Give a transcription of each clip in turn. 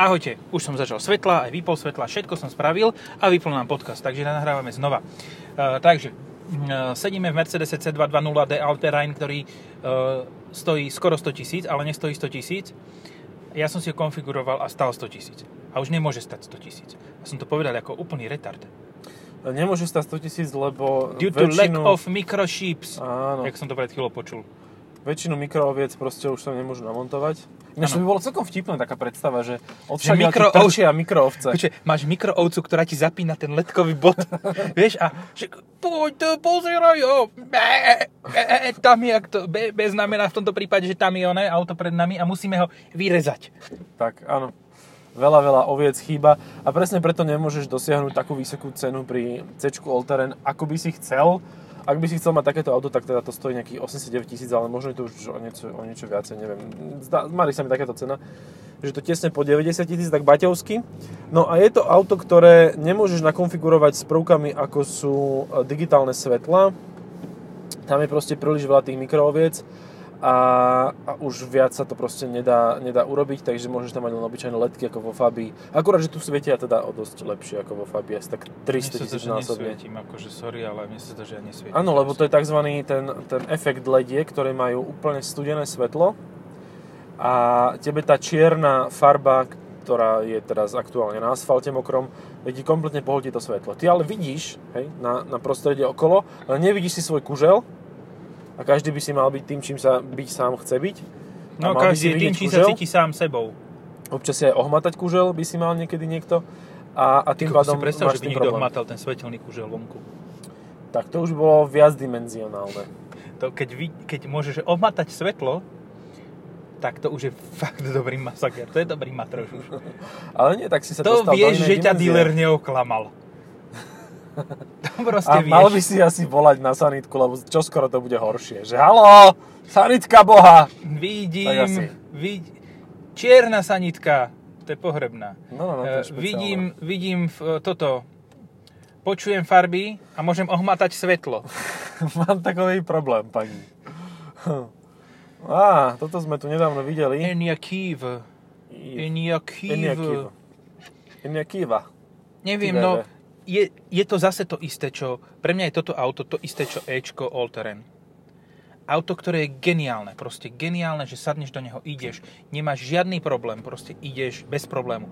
Ahojte, už som začal svetla, aj vypol svetla, všetko som spravil a vypol nám podcast, takže nahrávame znova. Uh, takže, uh, sedíme v Mercedes C220D All-Terrain, ktorý uh, stojí skoro 100 tisíc, ale nestojí 100 tisíc. Ja som si ho konfiguroval a stal 100 tisíc. A už nemôže stať 100 tisíc. Ja som to povedal ako úplný retard. Nemôže stať 100 tisíc, lebo Due to lack of microchips. Áno. Jak som to pred chvíľou počul. väčšinu mikrooviec proste už sa nemôžu namontovať. Ináč to by bolo celkom vtipné taká predstava, že od Že však mikro- trčia mikroovce. Počkej, máš mikroovcu, ktorá ti zapína ten ledkový bod. Vieš, a že poď to, pozeraj. Bé, bé, tam je, ak to, B, B znamená v tomto prípade, že tam je oné auto pred nami a musíme ho vyrezať. Tak, áno. Veľa, veľa oviec chýba a presne preto nemôžeš dosiahnuť takú vysokú cenu pri C All-Terrain, ako by si chcel. Ak by si chcel mať takéto auto, tak teda to stojí nejakých 89 tisíc, ale možno je to už o niečo, o niečo viacej, neviem. Zdá, sa mi takáto cena, že to tesne po 90 tisíc, tak baťovsky. No a je to auto, ktoré nemôžeš nakonfigurovať s prvkami, ako sú e, digitálne svetla. Tam je proste príliš veľa tých mikrooviec a, a už viac sa to proste nedá, nedá urobiť, takže môžeš tam mať len obyčajné ledky ako vo Fabii. Akurát, že tu svietia teda o dosť lepšie ako vo Fabii, asi tak 300 tisíc násobne. nesvietím, akože sorry, ale mne sa to, že ja nesvietím. Áno, lebo to je tzv. ten, ten efekt ledie, ktoré majú úplne studené svetlo a tebe tá čierna farba, ktorá je teraz aktuálne na asfalte mokrom, ti kompletne pohltí to svetlo. Ty ale vidíš hej, na, na prostredie okolo, ale nevidíš si svoj kužel a každý by si mal byť tým, čím sa byť sám chce byť. No by každý je tým, čím sa cíti sám sebou. Občas si aj ohmatať kužel by si mal niekedy niekto a, a tým Ako pádom si predstav, že máš by tým niekto problém. hmatal ten svetelný kužel vonku. Tak to už bolo viacdimenzionálne. To, keď, vy, keď môžeš ohmatať svetlo, tak to už je fakt dobrý masaker. To je dobrý matroš už. Ale nie, tak si sa To dostal vieš, do že inej ťa dimenzie. dealer neoklamal. Proste A vieš. mal by si asi volať na sanitku, lebo čoskoro to bude horšie. Že halo, sanitka boha! Vidím, vid... čierna sanitka, to je pohrebná. No, no, no, to je Eh, špeciálne. vidím, vidím v, toto, počujem farby a môžem ohmatať svetlo. Mám takový problém, pani. Á, toto sme tu nedávno videli. Enia Kiev. Enia Kiev. Eniakiva. Eniakiva. Neviem, no. Je, je to zase to isté, čo... Pre mňa je toto auto to isté, čo Ečko All-Terrain. Auto, ktoré je geniálne, proste geniálne, že sadneš do neho, ideš, nemáš žiadny problém, proste ideš bez problému.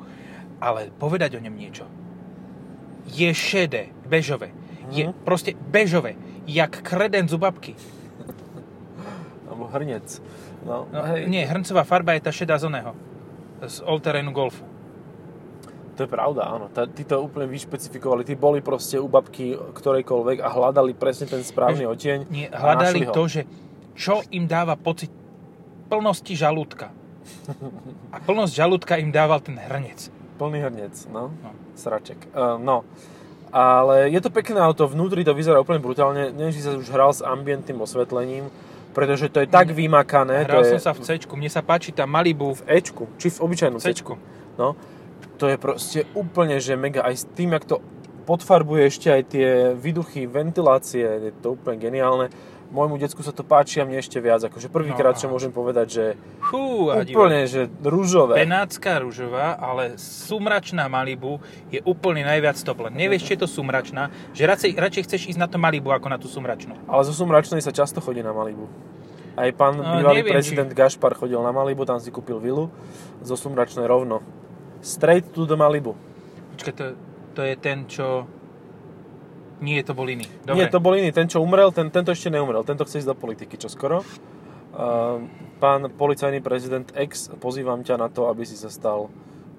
Ale povedať o ňom niečo. Je šedé, bežové. Je Mhm. proste bežové, jak kreden zubabky. Alebo hrnec. No, No, hej, nie, hrncová farba je tá šedá z oného. Z All-Terrainu Golfu. To je pravda, áno. Tá, tí to úplne vyšpecifikovali. Tí boli proste u babky ktorejkoľvek a hľadali presne ten správny odtieň. Nie, hľadali to, že čo im dáva pocit plnosti žalúdka. A plnosť žalúdka im dával ten hrnec. Plný hrnec, no. No. Sraček. Uh, no. Ale je to pekné auto, vnútri to vyzerá úplne brutálne. Neviem, či sa už hral s ambientným osvetlením, pretože to je tak vymakané. Hral to je som sa v c mne sa páči tá Malibu v Ečku, či v obyčajnom C. No. To je proste úplne, že mega. Aj s tým, jak to podfarbuje ešte aj tie výduchy, ventilácie, je to úplne geniálne. Môjmu decku sa to páči a mne ešte viac. Akože prvýkrát, No. čo môžem povedať, že Fú, úplne, že rúžové. Penácká ružová, ale sumračná Malibu je úplne najviac top. Len nevieš, či je to sumračná, že radšej, radšej chceš ísť na to Malibu ako na tú sumračnú. Ale zo Sumračnej sa často chodí na Malibu. Aj pán No, bývalý neviem, prezident Gašpar chodil na Malibu, tam si kúpil vilu zo Sumračnej rovno. Straight to the Malibu. Počkaj, to, to je ten, čo... Nie, to bol iný. Dobre. Nie, to bol iný. Ten, čo umrel, ten, tento ešte neumrel. Tento chce ísť do politiky, čo skoro. Uh, pán policajný prezident X, pozývam ťa na to, aby si sa stal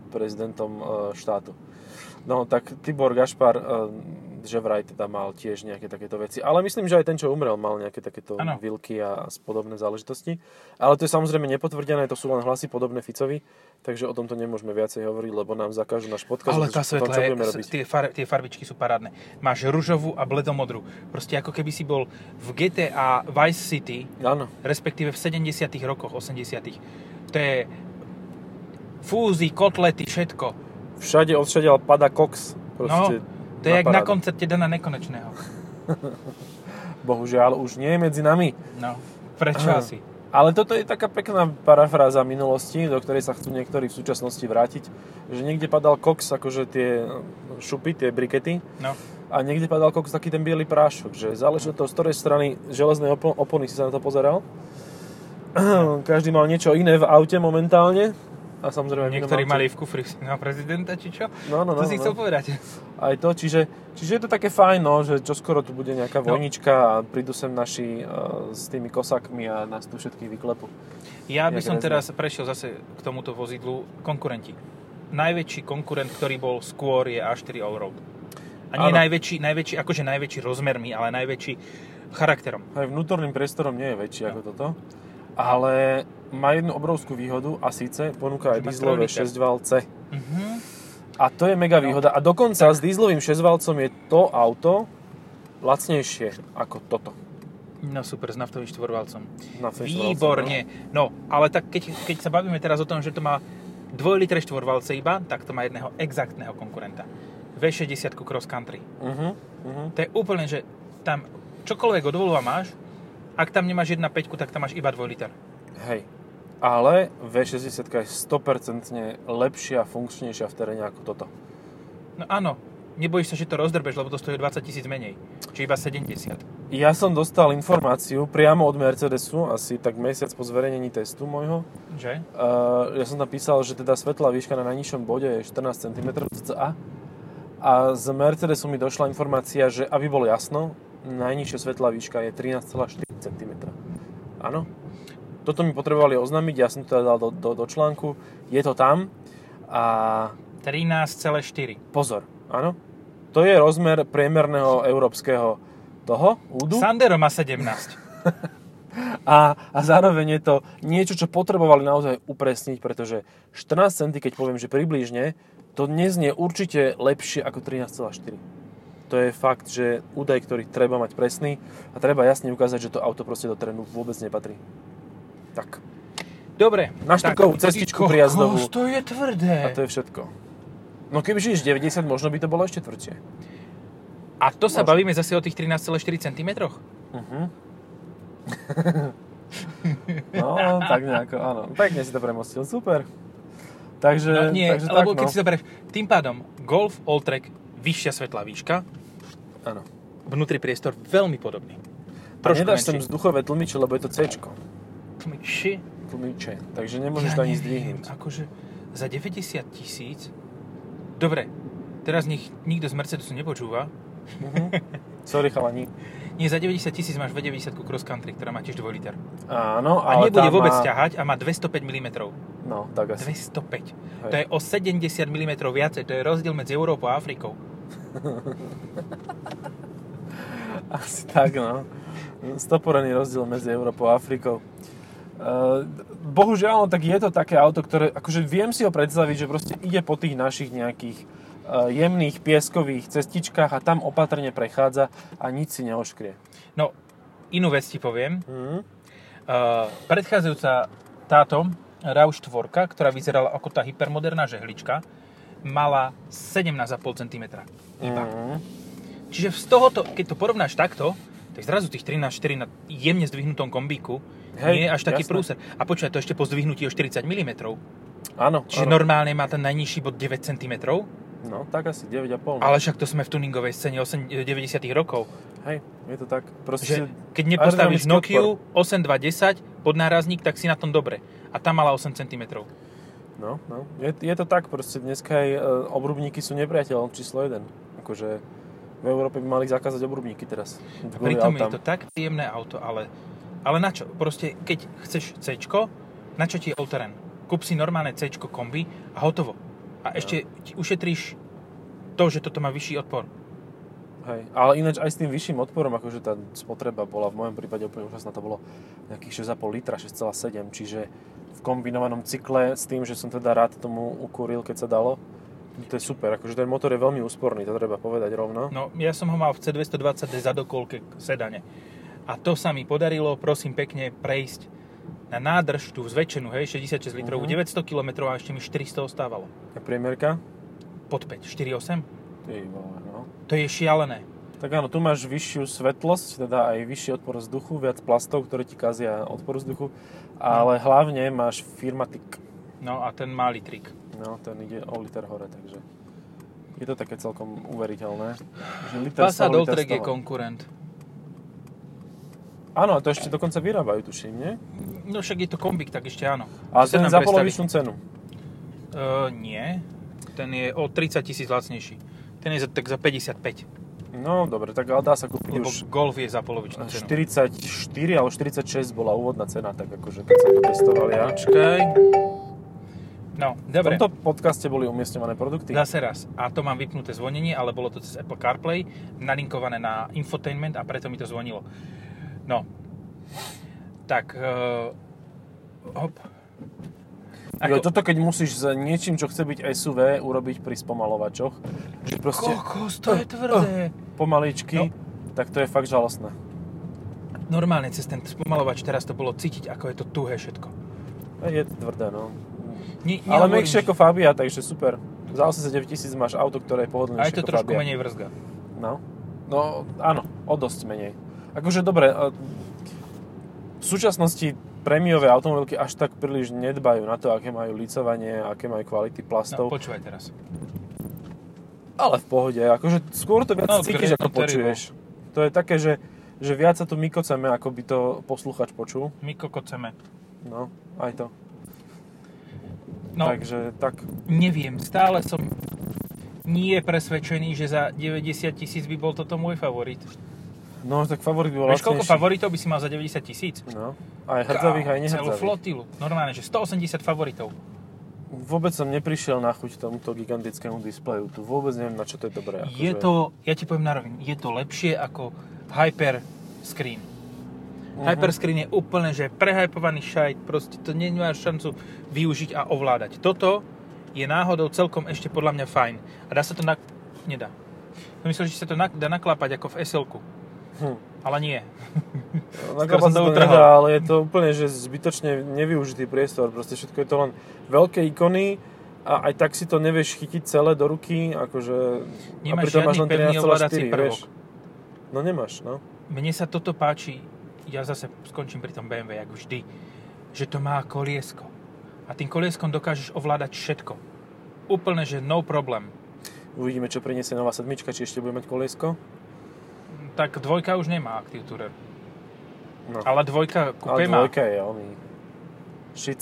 prezidentom uh, štátu. No, tak Tibor Gašpar, uh, že vraj teda mal tiež nejaké takéto veci. Ale myslím, že aj ten, čo umrel, mal nejaké takéto Áno. vilky a podobné záležitosti. Ale to je samozrejme nepotvrdené, to sú len hlasy podobné Ficovi, takže o tomto nemôžeme viacej hovoriť, lebo nám zakážu náš podcast. Ale tá čo je, robiť? tie, far, tie farbičky sú parádne. Máš ružovú a bledomodrú. Proste ako keby si bol v GTA Vice City, Áno. respektíve v 70 rokoch, 80 To je fúzy, kotlety, všetko. Všade odšadiaľ pada koks. No, Proste to je jak na parádu. koncerte Dana Nekonečného. Bohužiaľ, už nie je medzi nami. No, prečo Aha. asi? Ale toto je taká pekná parafráza minulosti, do ktorej sa chcú niektorí v súčasnosti vrátiť. Že niekde padal koks, akože tie šupy, tie brikety. No. A niekde padal koks taký ten biely prášok. Že záleží od toho, z ktorej strany železnej opo- opony si sa na to pozeral. Každý mal niečo iné v aute momentálne. A samozrejme Niektorí aute. mali v kufri na prezidenta, či čo? No, no, no, to si no. chcel povedať. Aj to, čiže, čiže je to také fajn, no, že čoskoro tu bude nejaká No. vojnička a prídu sem naši uh, s tými kosakmi a nás tu všetkých vyklepú. Ja by som rezne. teraz prešiel zase k tomuto vozidlu konkurenti. Najväčší konkurent, ktorý bol skôr, je A4 Allroad. A nie Áno. najväčší, najväčší, akože najväčší rozmermi, ale najväčší charakterom. Aj vnútorným priestorom nie je väčší No. ako toto. Ale má jednu obrovskú výhodu a síce ponúka aj dieselové trojliter. 6 valce. Mhm. A to je mega výhoda. A dokonca s dieselovým 6 valcom je to auto lacnejšie ako toto. No super, s naftovým štvorvalcom. Na ten štvorvalcom, Výborne. No, ale tak keď, keď sa bavíme teraz o tom, že to má 2 litre štvorvalce iba, tak to má jedného exaktného konkurenta. V60 Cross Country. no. Mhm, mhm. To je úplne, že tam čokoľvek od máš, ak tam nemáš 1.5, tak tam máš iba 2 liter. Hej. Ale V60 je 100% lepšia, funkčnejšia v teréne ako toto. No áno, nebojíš sa, že to rozdrbeš, lebo to stojí 20 tisíc menej. Či iba 70. Ja som dostal informáciu priamo od Mercedesu, asi tak mesiac po zverejnení testu môjho. Že? Uh, ja som tam písal, že teda svetlá výška na najnižšom bode je 14 cm cca. A z Mercedesu mi došla informácia, že aby bolo jasno, najnižšia svetlá výška je 13,4 cm. Áno. Toto mi potrebovali oznámiť, ja som to teda dal do, do, do článku. Je to tam. A 13,4. pozor, áno. To je rozmer priemerného európskeho toho údu. Sandero má 17. A, a zároveň je to niečo, čo potrebovali naozaj upresniť, pretože 14 cm, keď poviem, že približne, to neznie určite lepšie ako 13,4. To je fakt, že údaj, ktorý treba mať presný a treba jasne ukázať, že to auto proste do terénu vôbec nepatrí. Tak. Dobre. Na štrkovú cestičku kokos, prijazdovú. to je tvrdé. A to je všetko. No keby žiješ 90, možno by to bolo ešte tvrdšie. A to sa Možno. bavíme zase o tých 13,4 cm? Uh-huh. no, tak nejako, áno. Pekne si to premostil, super. Takže, No, nie, takže lebo tak, keď no. si zoberieš, tým pádom Golf Alltrack, vyššia svetlá výška, Áno. vnútri priestor veľmi podobný. A Trošku nedáš sem menší. vzduchové tlmiče, lebo je to C. Či? Tlmiče. Takže nemôžeš ani neviem, zdvihnúť. Akože za 90 tisíc... Dobre, teraz nech nikto z Mercedesu nepočúva. Mhm. Sorry, chalani. Nie, za 90 tisíc máš V90 Cross Country, ktorá má tiež 2 liter. Áno, A ale nebude tá vôbec má... ťahať a má 205 mm. No, tak asi. 205. Hej. To je o 70 mm viacej. To je rozdiel medzi Európou a Afrikou. Asi tak, no. Stoporený rozdiel medzi Európou a Afrikou. Uh, bohužiaľ, no, tak je to také auto, ktoré, akože viem si ho predstaviť, že proste ide po tých našich nejakých uh, jemných pieskových cestičkách a tam opatrne prechádza a nič si neoškrie. No, inú vec ti poviem. Mhm. Uh, predchádzajúca táto RAV4, ktorá vyzerala ako tá hypermoderná žehlička, mala 17,5 cm. Iba. Mhm. Čiže z tohoto, keď to porovnáš takto, tak zrazu tých 13,4 na jemne zdvihnutom kombíku Hej, nie je až taký jasné. prúser. A počkaj, to ešte po zdvihnutí o 40 mm. Áno, Čiže áno. normálne má ten najnižší bod 9 cm. No, tak asi 9,5. Ale však to sme v tuningovej scéne 8, 90 rokov. Hej, je to tak. Že Proste, keď nepostavíš Nokiu 8210 pod nárazník, tak si na tom dobre. A tá mala 8 cm. No, no. Je, je to tak, proste dneska aj e, obrubníky sú nepriateľom číslo 1. Akože v Európe by mali zakázať obrubníky teraz. Kvôli Pritom je autám. to tak príjemné auto, ale, ale na čo? Proste, keď chceš C, na čo ti je all-terrain? Kúp si normálne C kombi a hotovo. A ešte ti ušetríš to, že toto má vyšší odpor. Hej, ale ináč aj s tým vyšším odporom, akože tá spotreba bola v mojom prípade úplne úžasná, to bolo nejakých 6,5 litra, 6,7, čiže v kombinovanom cykle s tým, že som teda rád tomu ukúril, keď sa dalo, to je super, akože ten motor je veľmi úsporný, to treba povedať rovno. No, ja som ho mal v C220D zadokolke sedane. A to sa mi podarilo, prosím pekne, prejsť na nádrž, tú zväčšenú, hej, 66 litrovú, Mhm. 900 km a ešte mi 400 ostávalo. A priemerka? Pod 5, 4,8. Ty vole, no. To je šialené. Tak áno, tu máš vyššiu svetlosť, teda aj vyšší odpor vzduchu, viac plastov, ktoré ti kazia odpor vzduchu, ale hlavne máš Firmatic. No a ten malý trik. No, ten ide o liter hore, takže je to také celkom uveriteľné. Že liter Passat Alltrack je konkurent. Áno, a to ešte dokonca vyrábajú, tuším, nie? No však je to kombik, tak ešte áno. Ale To ten za polovičnú cenu. Uh, nie. Ten je o 30 tisíc lacnejší. Ten je za, tak za 55. No, dobre, tak ale dá sa kúpiť Lebo už Golf je za polovičnú cenu. 44 alebo 46 bola úvodná cena, tak akože keď sa to testovali ja. Počkaj. No, V dobre. tomto podcaste boli umiestňované produkty. Zase raz. A to mám vypnuté zvonenie, ale bolo to cez Apple CarPlay, nalinkované na infotainment a preto mi to zvonilo. No. Tak, uh, hop. Jo, toto keď musíš s niečím, čo chce byť SUV, urobiť pri spomalovačoch, že proste Kokos, to je tvrdé. pomaličky, tak to je fakt žalostné. Normálne cez ten spomalovač teraz to bolo cítiť, ako je to tuhé všetko. Je to tvrdé, no. Nie, Ale nehovorím, mekšie že- ako Fabia, takže super. Za 89 tisíc máš auto, ktoré je Aj pohodlnejšie to ako trošku Fabia. menej vrzga. No. No, áno, o dosť menej. Akože dobre, v súčasnosti prémiové automobilky až tak príliš nedbajú na to, aké majú licovanie, aké majú kvality No, plastov, počúvaj teraz. ale v pohode. Akože skôr to viac No, cítiš, ako no, počuješ. To je také, že, že viac sa tu mykoceme, ako by to posluchač počul. My kokoceme. No, aj to. No, Takže tak, neviem, stále som nie presvedčený, že za 90 tisíc by bol toto môj favorit. no tak favorit by bol Vieš, koľko favoritov by si mal za 90 tisíc? No, aj hrdzavých, aj Celú nehrdzavých. flotilu. Normálne, že 180 favoritov. Vôbec som neprišiel na chuť tomuto gigantickému displeju. Tu vôbec neviem, na čo to je dobré. Je akože- to, ja ti poviem na rovinu, je to lepšie ako Hyper Screen. Mhm. Hyperscreen je úplne, že prehypovaný šajt, proste to nemáš šancu využiť a ovládať. Toto je náhodou celkom ešte podľa mňa fajn. A dá sa to na... Nedá. Myslím, že sa to na... dá naklápať ako v sl Hm. Ale nie. Na Skoro som to nedá, ale je to úplne že zbytočne nevyužitý priestor. Proste všetko je to len veľké ikony a aj tak si to nevieš chytiť celé do ruky. Akože, Nemáš a pritom máš len pevný 13,4, ovládací prvok. vieš. No nemáš, no. Mne sa toto páči, ja zase skončím pri tom BMW, jak vždy, že to má koliesko. A tým kolieskom dokážeš ovládať všetko. Úplne, že no problem. Uvidíme, čo priniesie nová sedmička, či ešte bude mať koliesko. Tak dvojka už nemá Active Tourer. No. Ale dvojka Ale kúpe má. dvojka je oný. Šic.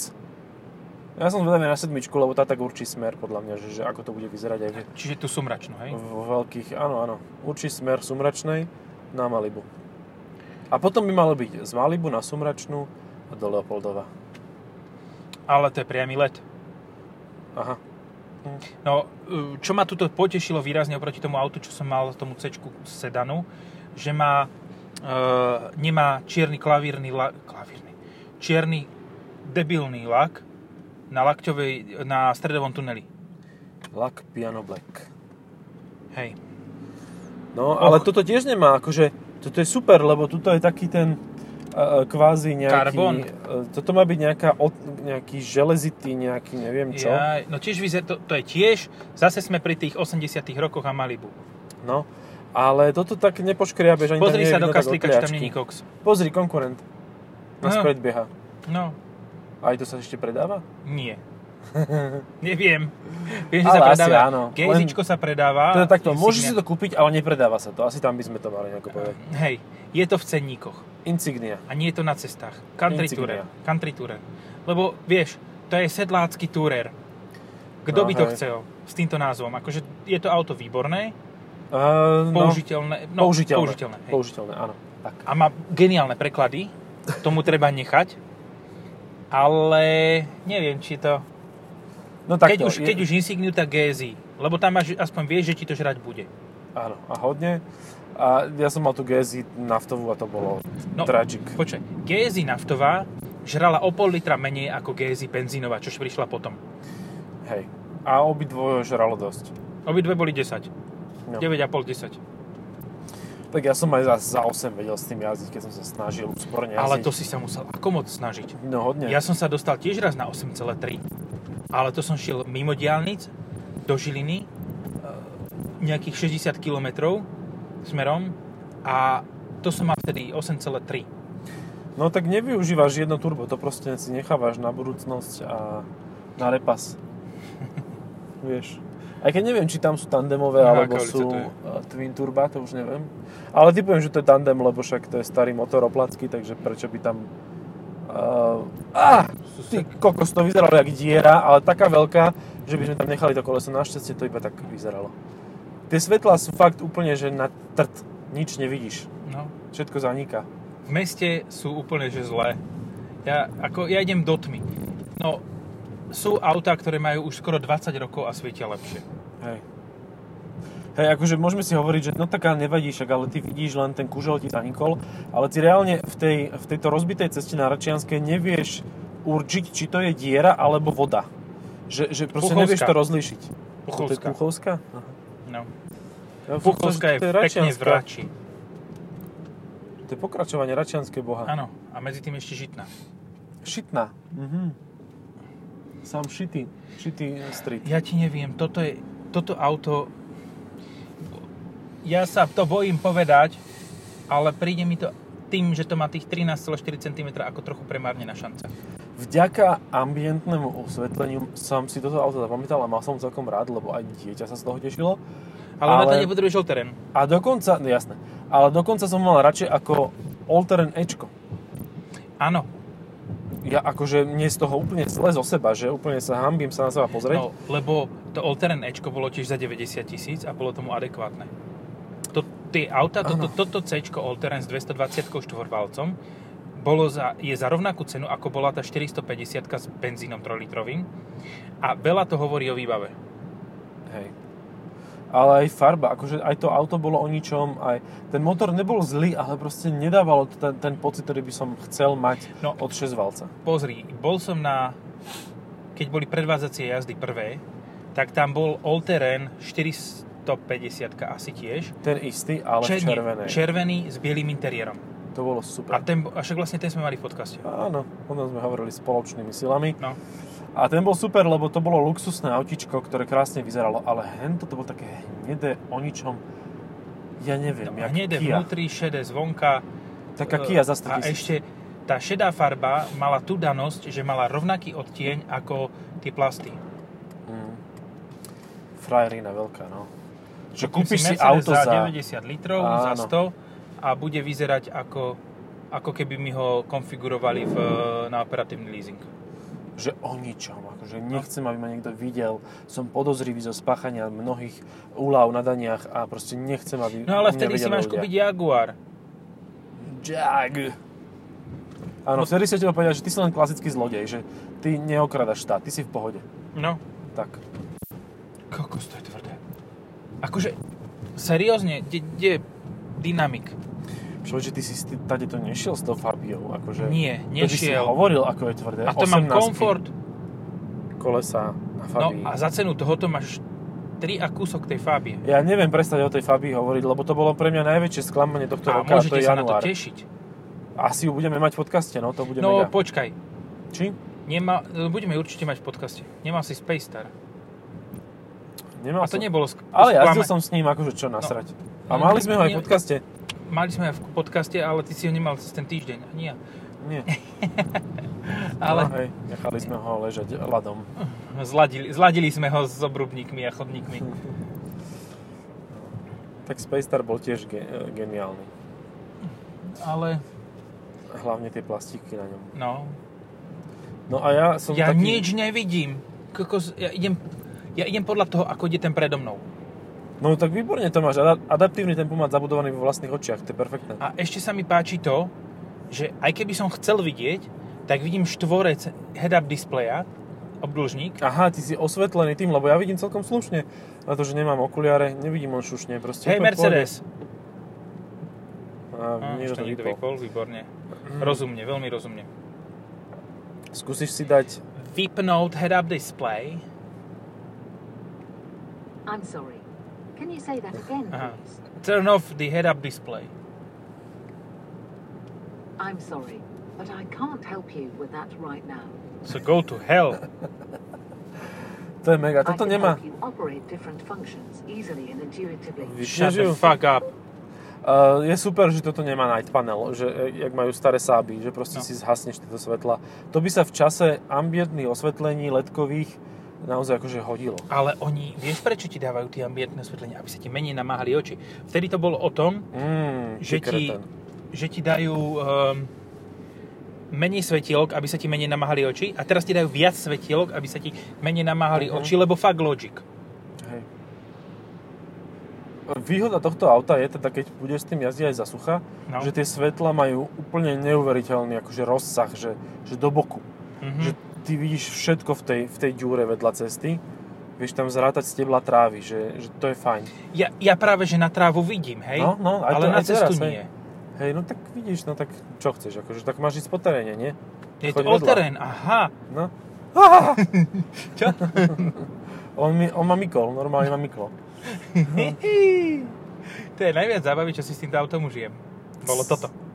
Ja som zvedavý na sedmičku, lebo tá tak určí smer, podľa mňa, že, že ako to bude vyzerať aj v, Čiže tu sumračno, hej? vo veľkých, áno, áno, určí smer sumračnej na Malibu. A potom by malo byť z Malibu na sumračnú a do Leopoldova. Ale to je priamy let. Aha. No, e, čo ma tuto potešilo výrazne oproti tomu autu, čo som mal, tomu C sedanu, že má, e, nemá čierny klavírny, la, klavírny, čierny debilný lak na lakťovej, na stredovom tuneli. Lak Piano Black. Hej. No, Och. ale toto tiež nemá, akože, toto je super, lebo tuto je taký ten uh, kvázi nejaký... Karbon. Uh, toto má byť nejaká, od, nejaký železitý, nejaký neviem čo. Ja, no tiež vyzer, to, to je tiež, zase sme pri tých 80 rokoch a Malibu. No, ale toto tak nepoškriabeš, ani Pozri sa do kaslíka, či tam není koks. Pozri, konkurent. Na Aha. predbieha. No, Aj to sa ešte predáva? nie. Neviem. Viem, že Ale sa asi predáva. áno. Gejzičko sa predáva. To je takto, môžeš si to kúpiť, ale nepredáva sa to. Asi tam by sme to mali nejako povedať. Hej, je to v cenníkoch. Insignia. A nie je to na cestách. Country tourer. Country tourer. Lebo, vieš, to je sedlácky tourer. Kto No, by to hej. chcel s týmto názvom? Akože je to auto výborné, Uh, použiteľné. No, použiteľné. použiteľné hej. Použiteľné, áno. Tak. A má geniálne preklady. Tomu treba nechať. Ale neviem, či to... No Keď takto, už, keď už Insigniu, tak GSI. Lebo tam máš, aspoň vieš, že ti to žrať bude. Áno, a hodne. A ja som mal tu GSI naftovú a to bolo No, tragic. Počkaj, GSI naftová žrala o pol litra menej ako GSI benzínová, čož prišla potom. Hej. A obidvoje žralo dosť. Obidve boli 10. No. 9,5, 10. Tak ja som aj za, za 8 vedel s tým jazdiť, keď som sa snažil úsporne jazdiť. Ale to si sa musel ako moc snažiť. No hodne. Ja som sa dostal tiež raz na 8,3. Ale to som šiel mimo diálnic, do Žiliny, e, nejakých 60 km, smerom a to som mal vtedy 8,3. No tak nevyužívaš jedno turbo, to proste si nechávaš na budúcnosť a na repas. Vieš. Aj keď neviem, či tam sú tandemové, No, alebo sú uh, twin turba, to už neviem. Ale typujem, že to je tandem, lebo však to je starý motor oplacký, takže prečo by tam... Uh, ah, ty kokos, to vyzeralo jak diera, ale taká veľká, že by sme tam nechali to koleso. Našťastie to iba tak vyzeralo. Tie svetlá sú fakt úplne, že na trt. Nič nevidíš. No. Všetko zaniká. V meste sú úplne že zlé. Ja, ako, ja idem do tmy. No, sú autá, ktoré majú už skoro 20 rokov a svietia lepšie. Hej. Hej, akože môžeme si hovoriť, že no taká nevadí však, ale ty vidíš len ten kužel ti zanikol, ale ty reálne v, tej, v tejto rozbitej ceste na Račianskej nevieš určiť, či to je diera alebo voda. Že, že proste Puchovská. nevieš to rozlíšiť. To je Puchovská. Puchovská? Aha. No. Ja Puchovská je to pekne v Rači. To je pokračovanie Račianskej boha. Áno. A medzi tým ešte Žitná. Šitná. Mhm. Sám šitý. Šitý street. Ja ti neviem, toto je, toto auto, ja sa to bojím povedať, ale príde mi to tým, že to má tých 13,4 cm ako trochu premárnená šanca. Vďaka ambientnému osvetleniu som si toto auto zapamätal a mal som celkom rád, lebo aj dieťa sa z toho tešilo. Ale, ale... na to nepotrebuješ terén. A dokonca, no jasné, ale dokonca som mal radšej ako All-Terrain Ečko. Áno, Ja akože mne z toho úplne zle zo seba, že úplne sa hambím sa na seba pozrieť. no, lebo to all terén Ečko bolo tiež za 90 tisíc a bolo tomu adekvátne tie auta, toto, toto C All-Terrain s 220 štvorvalcom bolo za, je za rovnakú cenu, ako bola tá 450 s benzínom 3-litrovým. A veľa to hovorí o výbave. Hej. Ale aj farba, akože aj to auto bolo o ničom, aj ten motor nebol zlý, ale proste nedávalo ten, ten pocit, ktorý by som chcel mať no, od 6 valca. Pozri, bol som na, keď boli predvádzacie jazdy prvé, tak tam bol all-terrain 4, top 50 asi tiež. Ten istý, ale Černie, červený. Červený s bielým interiérom. To bolo super. A, ten, a však vlastne ten sme mali v podcaste. Áno, o tom sme hovorili spoločnými silami. No. A ten bol super, lebo to bolo luxusné autičko, ktoré krásne vyzeralo, ale hento to bolo také hnedé o ničom. Ja neviem, no, jak Hnedé Kia. vnútri, šedé zvonka. Taká e, Kia za 100 A ešte tá šedá farba mala tú danosť, že mala rovnaký odtieň ako tie plasty. Mm. Frajerina veľká, no. Že kúpiš si Mercedes auto za... 90 litrov, za Áno. 100 a bude vyzerať ako, ako keby mi ho konfigurovali v, na operatívny leasing. že o ničom. Akože nechcem, aby ma niekto videl. Som podozrivý zo spáchania mnohých úľav na daniach a proste nechcem, aby No ale vtedy si máš ľudia. kúpiť Jaguar. Jag. Áno, vtedy sa teba povedať, že ty si len klasický zlodej, že ty neokradaš štát, ty si v pohode. No, Tak. je tvrdé. Akože, seriózne, kde je dynamik? Že ty si tady to nešiel s tou Fabiou, akože... Nie, To by si nešiel. hovoril, ako je tvrdé. A to mám 18 komfort. kolesa na No Fabii. a za cenu tohoto máš 3 a kúsok tej Fabie. Ja neviem prestať o tej Fabii hovoriť, lebo to bolo pre mňa najväčšie sklamanie tohto A roka, a to môžete je sa na to január. tešiť. Asi ju budeme mať v podcaste, no to bude No mega. počkaj, Či? Nemá, budeme ju určite mať v podcaste. Nemal si Space Star. Nemal A to som. nebolo sk- Ale jazdil som s ním, akože čo nasrať. A No, mali sme ho aj v podcaste. Mali sme ho v podcaste, ale ty si ho nemal cez ten týždeň. Nie. Nie. Ale No, hej, nechali sme ho ležať ľadom. zladili, zladili sme ho s obrubníkmi a chodníkmi. Tak Space Star bol tiež ge- geniálny. Ale, Hlavne tie plastiky na ňom. no, No a ja som ja taký... nič nevidím. Kokos, ja idem, ja idem podľa toho, ako ide ten predo mnou. No tak výborne to máš. Ada- adaptívny tempomat zabudovaný vo vlastných očiach. To je perfektné. A ešte sa mi páči to, že aj keby som chcel vidieť, tak vidím štvorec head-up displeja, obdĺžnik, Aha, ty si osvetlený tým, lebo ja vidím celkom slušne. To, že nemám okuliare, nevidím on šušne. Proste Hej. Mercedes. A, to to niekto vypol. výborne. Rozumne, veľmi rozumne. Skúsiš si dať... Vypnúť head-up display. I'm sorry. Can you say that again, Aha. please? Turn off the head-up display. I'm sorry, but I can't help you with that right now. So go to hell. To je mega. I Toto can nemá... help you operate different functions easily and intuitively. Shut the fuck up. Uh, je super, že toto nemá night panel, že e, jak majú staré sáby, že proste No. si zhasneš tieto svetla. To by sa v čase ambientných osvetlení ledkových naozaj akože hodilo. Ale oni, vieš prečo ti dávajú tie ambientné osvetlenia? Aby sa ti menej namáhali oči. Vtedy to bolo o tom, Mm, že ti, že ti dajú um, menej svetielok, aby sa ti menej namáhali oči a teraz ti dajú viac svetielok, aby sa ti menej namáhali Mhm. oči, lebo fakt logic. Hej. Výhoda tohto auta je teda, keď budeš s tým jazdiť aj za sucha, No. že tie svetla majú úplne neuveriteľný akože rozsah, že, že do boku. Mhm. Že ty vidíš všetko v tej, v tej ďúre vedľa cesty, vieš tam zrátať stebla trávy, že, že to je fajn. Ja, ja práve, že na trávu vidím, hej? No, no, aj ale to- na aj cestu teraz, nie. Hej, no tak vidíš, no tak čo chceš, akože tak máš ísť po teréne, nie? Je Choď to vedľa. all-terrain, aha. No. Čo? On, mi, on ma mykol, normálne ma mykol. to je najviac zábavy, čo si s týmto autom užijem. Bolo toto.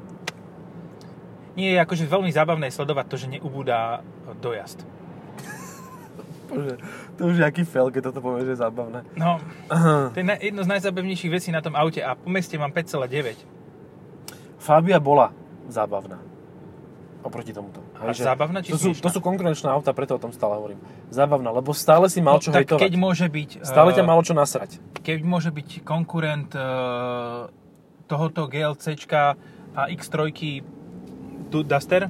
Nie je akože veľmi zábavné sledovať to, že neubúda dojazd. Bože, to už je aký fail, keď toto povieš, že je zábavné. No, to je jedno z najzábavnejších vecí na tom aute a po meste mám 5,9. Fabia bola zábavná. Oproti tomuto. A Hej, že zábavná či to sú, to sú konkurenčné auta, preto o tom stále hovorím. Zábavná, lebo stále si mal čo No, tak hejtovať. keď môže byť... Stále ťa eh, malo čo nasrať. Keď môže byť konkurent eh, tohoto GLCčka a X3 du- Duster,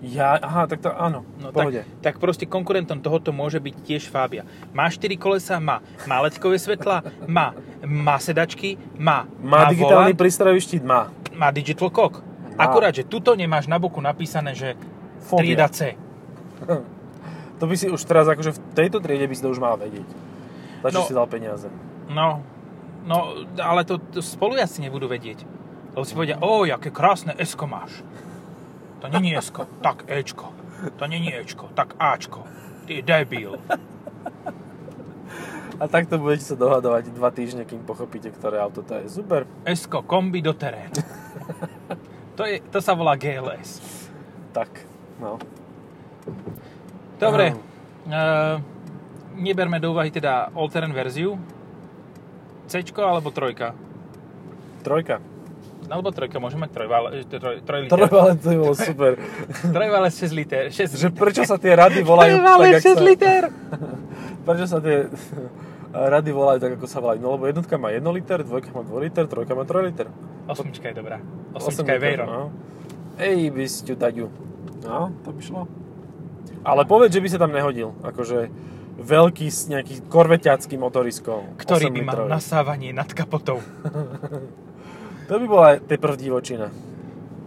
Ja, aha, tak to áno, no, pohode. tak, tak proste konkurentom tohoto môže byť tiež Fabia. Má 4 kolesa? Má. Má letkové svetla? Má. Má sedačky? Má. Má digitálny volant? prístrojový štít? Má. Má Digital Cock. Má. Akurát, že tuto nemáš na boku napísané, že Fobia. trieda C. To by si už teraz, akože v tejto triede by si to už mal vedieť. Na čo No. si dal peniaze? No, no, ale to, to spolujazdci nebudú vedieť. Lebo si povedia, o, aké krásne Esko máš. To není Esko, tak Ečko. To není Ečko, tak Ačko. Ty debil. A takto budete sa dohadovať dva týždne, kým pochopíte, ktoré auto to je. Super. Esko, kombi do terénu. To, je, to sa volá GLS. Tak, no. Dobre, uh, neberme do úvahy teda all-terrain verziu. C alebo trojka? Trojka. Alebo trojka, môžeme mať trojvale, troj, troj liter. Trojvale to bolo super. Trojvale 6 liter. 6 že prečo sa tie rady volajú Trojvale tak, jak 6 sa... liter. Prečo sa tie rady volajú tak, ako sa volajú? No lebo jednotka má 1 liter, dvojka má 2 liter, trojka má 3 liter. Osmička je dobrá. Osem Osmička je liter, Veyron. No. Ej, by si daďu. No, to by šlo. Ale povedz, že by sa tam nehodil. Akože veľký, s- nejaký korveťacký motorisko. Ktorý 8 by mal litrový. nasávanie nad kapotou. To by bola teprv divočina.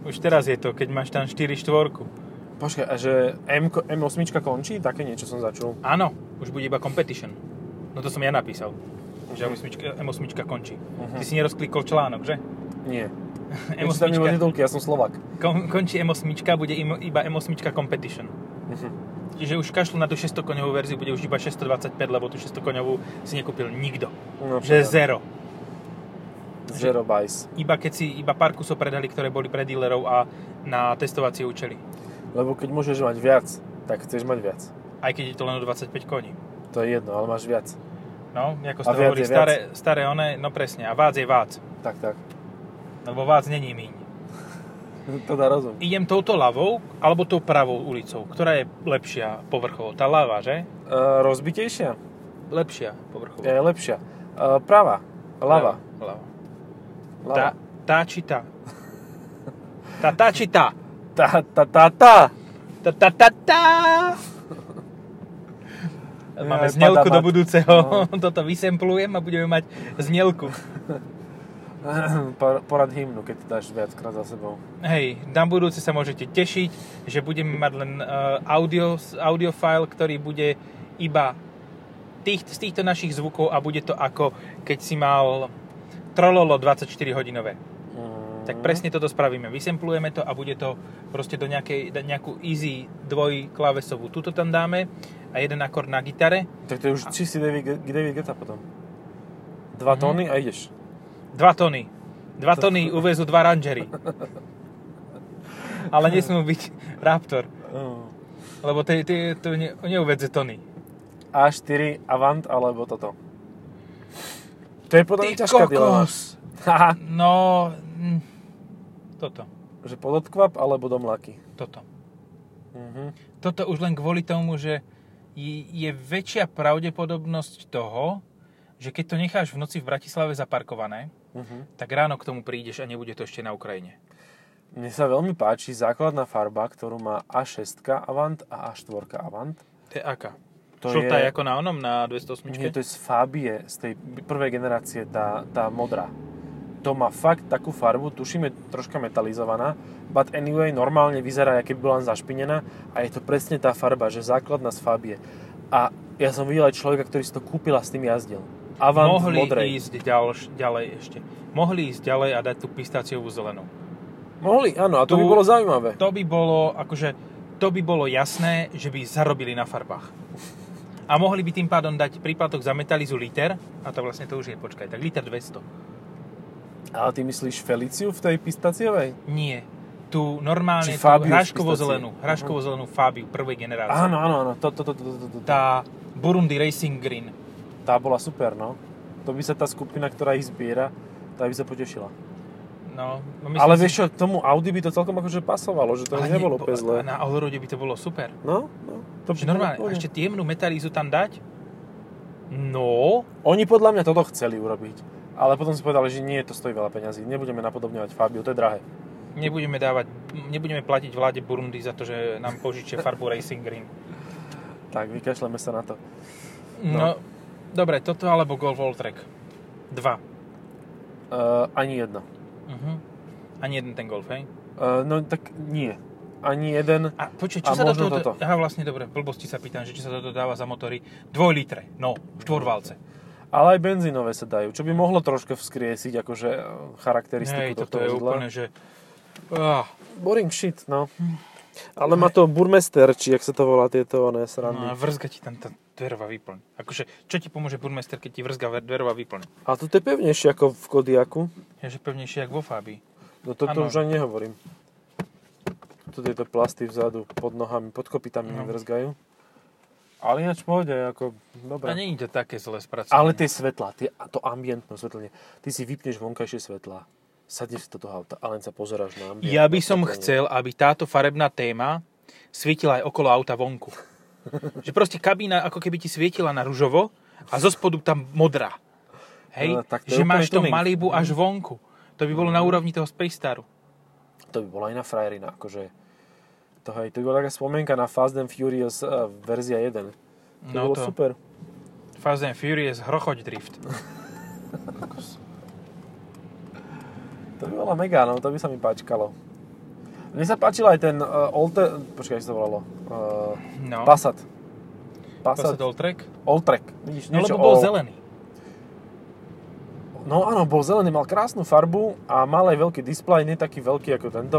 Už teraz je to, keď máš tam 4 štvorku. Počkaj, a že M, M8 končí? Také niečo som začul. Áno, už bude iba competition. No to som ja napísal. Že M8, M8 končí. Mhm. Ty si nerozklikol článok, že? Nie. Ja čítam mimo M8 titulky, ja som Slovak. kon, končí M8, bude iba M8 competition. Mhm. Čiže už kašľu na tú 600 koňovú verziu, bude už iba 625, lebo tú 600 koňovú si nekúpil nikto. No, Že teda. zero. Zero buys. Iba keď si, iba pár kusov predali, ktoré boli pre dealerov a na testovacie účely. Lebo keď môžeš mať viac, tak chceš mať viac. Aj keď je to len o 25 koní. To je jedno, ale máš viac. No, ako viac hovorí, staré, staré one, no presne, a vác je vác. Tak, tak. Lebo vác není míň. To dá rozum. Idem touto ľavou, alebo tou pravou ulicou, ktorá je lepšia povrchovo. Tá ľava, že? Uh, rozbitejšia? Lepšia povrchovo. Je lepšia. Uh, prava. Lava. Lava. Tá, tá či tá? Tá, tá či tá? Tá, tá, tá, tá. Tá, tá, tá, tá. Máme Aj, znelku pada do budúceho. No. Toto vysemplujem a budeme mať znelku. Por- Porad hymnu, keď to dáš viackrát za sebou. Hej, na budúce sa môžete tešiť, že budeme mať len uh, audio, audio file, ktorý bude iba tých, z týchto našich zvukov a bude to ako keď si mal trololo 24 hodinové. Mm. Tak presne toto spravíme. Vysemplujeme to a bude to proste do nejakej, nejakú easy dvojklávesovú. Tuto tam dáme a jeden akord na gitare. Tak to je už čistý David, David Guetta potom. Dva Mhm. tóny a ideš. Dva tony. Dva tony uvezú dva rangery. Ale nesmú byť Raptor. Mm. Lebo to, to, to ne, neuvedze tony. A4 Avant alebo toto. To je podľa mňa ťažká dilema. No, mm, toto, Že pododkvap alebo domlaky. toto. Mhm. Toto už len kvôli tomu, že je, je väčšia pravdepodobnosť toho, že keď to necháš v noci v Bratislave zaparkované, Mhm. tak ráno k tomu prídeš a nebude to ešte na Ukrajine. Mne sa veľmi páči základná farba, ktorú má A6 Avant a A4 Avant. To je aká? To Žltá je- ako na onom, na 208? Nie, to je z Fabie, z tej prvej generácie, tá, tá modrá. To má fakt takú farbu, tuším je troška metalizovaná, but anyway, normálne vyzerá, aké by bola zašpinená a je to presne tá farba, že základná z Fabie. A ja som videl aj človeka, ktorý si to kúpil a s tým jazdil. Avant Mohli modrej. ísť ďalš, ďalej ešte. Mohli ísť ďalej a dať tú pistáciovú zelenú. Mohli, áno, a to Tu- by bolo zaujímavé. To by bolo, akože, to by bolo jasné, že by zarobili na farbách. A mohli by tým pádom dať príplatok za metalizu liter, a to vlastne to už je, počkaj, tak liter 200. Ale ty myslíš Feliciu v tej pistaciovej? Nie. Tu normálne tú hraškovo-zelenú, hraškovo-zelenú Fabiu prvej generácie. Áno, áno, áno, to, to, to, to, to, to. Tá Burundi Racing Green. Tá bola super, no. To by sa tá skupina, ktorá ich zbiera, tá by sa potešila. No, no Ale si- vieš čo, tomu Audi by to celkom akože pasovalo, že to Ale nebolo úplne zlé. Na Allroade by to bolo super. No, no. To Že normálne, a ešte jemnú metalízu tam dať? No, Oni podľa mňa toto chceli urobiť. Ale potom si povedali, že nie, to stojí veľa peňazí. Nebudeme napodobňovať Fabio, to je drahé. nebudeme dávať, nebudeme platiť vláde Burundi za to, že nám požičia farbu Racing Green. Tak, vykašľame sa na to. No, dobre, toto alebo Golf Alltrack. Dva. Uh, ani jedno. Uh-huh. Ani jeden ten Golf, hej? Uh, no tak nie. Ani jeden. A počkaj, čo A sa do toho... toto. Aha, vlastne dobre, blbosti sa pýtam, že či sa toto dáva za motory 2 litre, no, štvorvalce. Ale aj benzínové sa dajú, čo by mohlo troška vzkriesiť akože eh, charakteristiku Hej, tohto toto je vozidla. úplne, že... Ah, Boring shit, no. Ale má to Burmester, či jak sa to volá, tieto oné no srandy. a vrzga ti tam tá dverová výplň. Akože, čo ti pomôže Burmester, keď ti vrzga ver- dverová výplň? A to je pevnejšie ako v Kodiaku. Je, že pevnejšie, ako vo Fabii. No toto Áno. už ani nehovorím. Tu tieto plasty vzadu, pod nohami, pod kopytami No. vrzgajú. Ale ináč pohode, ako, dobre. A nie je to také zle spracované. Ale tie svetlá, tie, to ambientné osvetlenie, ty si vypneš vonkajšie svetlá, sadneš si do toho auta a len sa pozeráš na ambient. Ja by som osvetlenie. chcel, aby táto farebná téma svietila aj okolo auta vonku. Že proste kabína ako keby ti svietila na ružovo a zo spodu tam modrá. Hej? No, tak to že máš to tuning. Malibu až vonku. To by bolo na úrovni toho Space Staru. To by bola iná frajerina, akože... To, hej, to by bola taká spomienka na Fast and Furious uh, verzia 1. To No bolo to- super. Fast and Furious Hrochoď Drift. To by bola mega, no, to by sa mi páčkalo. Mne sa páčil aj ten uh, Olte... Počkaj, ako sa to volalo. Uh, No. Passat. Passat Passat. Alltrack. Alltrack. Vidíš, No lebo bol all. zelený. No áno, bol zelený, mal krásnu farbu a mal aj veľký displej, nie taký veľký ako tento.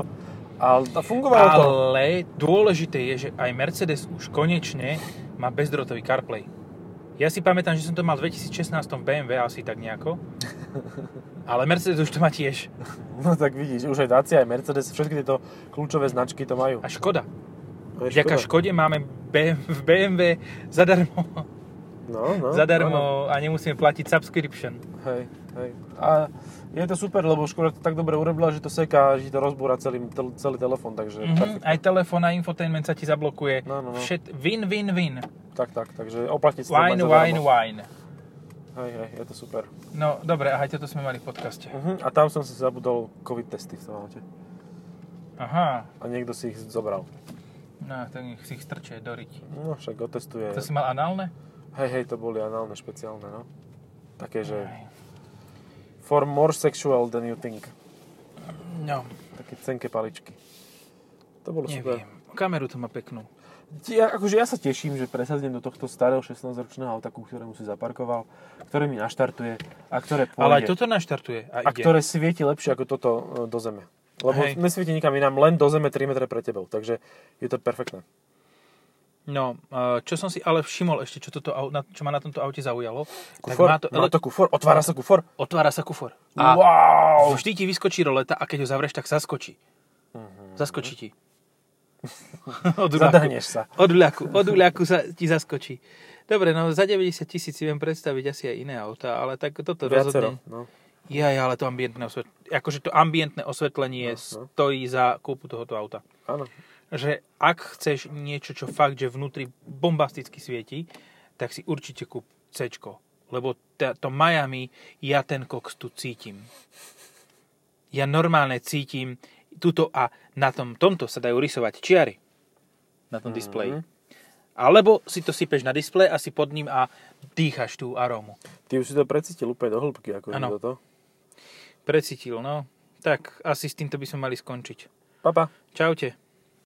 A, a fungovalo to. Ale dôležité je, že aj Mercedes už konečne má bezdrotový CarPlay. Ja si pamätám, že som to mal v 2016 v BMW asi tak nejako. Ale Mercedes už to má tiež. No tak vidíš, už aj Dacia, aj Mercedes, všetky tieto kľúčové značky to majú. A Škoda. Je Vďaka. Škode máme v BMW zadarmo, No, no, zadarmo a nemusíme platiť subscription. Hej, hej. A je to super, lebo Škoda to tak dobre urobila, že to seká, že to rozbúra celý, tel, celý telefón, takže Mhm, perfektné. aj telefón a infotainment sa ti zablokuje. No, no, no. Všet, win, win, win. Tak, tak, takže to Wine, wine, wine. Hej, hej, je to super. No, dobre, aj toto sme mali v podcaste. Uh-huh. A tam som si zabudol covid testy v tom aute. Aha, A niekto si ich zobral. no, to nech si ich strče do riti. No však otestuje. To si mal análne? Hej, hej, to boli análne špeciálne, no. Také, že Aj. for more sexual than you think. No, Také cenké paličky. To bolo super. neviem. Kameru to má peknú. Ja, akože ja sa teším, že presadnem do tohto starého 16-ročného auta, ku ktorému si zaparkoval, ktoré mi naštartuje a ktoré pôjde. Ale aj toto naštartuje a, a ide. ktoré svieti lepšie ako toto e, do zeme. Lebo Hej. nesvieti nikam inám, len do zeme 3 metre pre tebou. Takže je to perfektné. No, eh, čo som si ale všimol ešte, čo, toto, čo ma na tomto aute zaujalo, Kufor? tak má to, má to kufor? Otvára sa kufor? otvára sa kufor. A wow! vždy ti vyskočí roleta a keď ho zavrieš, tak zaskočí. Zaskočí ti. Od uľaku. Zadahneš sa. Od uľaku, od uľaku sa ti zaskočí. Dobre, no za 90 tisíc si viem predstaviť asi aj iné auta, ale tak toto Viacero. rozhodne No. Jaj, ale to ambientné osvetlenie, akože to ambientné osvetlenie Aha. stojí za kúpu tohoto auta. Áno. Že ak chceš niečo, čo fakt, že vnútri bombasticky svieti, tak si určite kúp C. Lebo t- to Miami, ja ten koks tu cítim. Ja normálne cítim tuto a na tom, tomto sa dajú rysovať čiary. Na tom displeji. Alebo si to sypeš na displej a si pod ním a dýchaš tú arómu. Ty už si to precítil úplne do hĺbky, ako je toto. Precítil, no. Tak asi s týmto by sme mali skončiť. Papa. Čaute.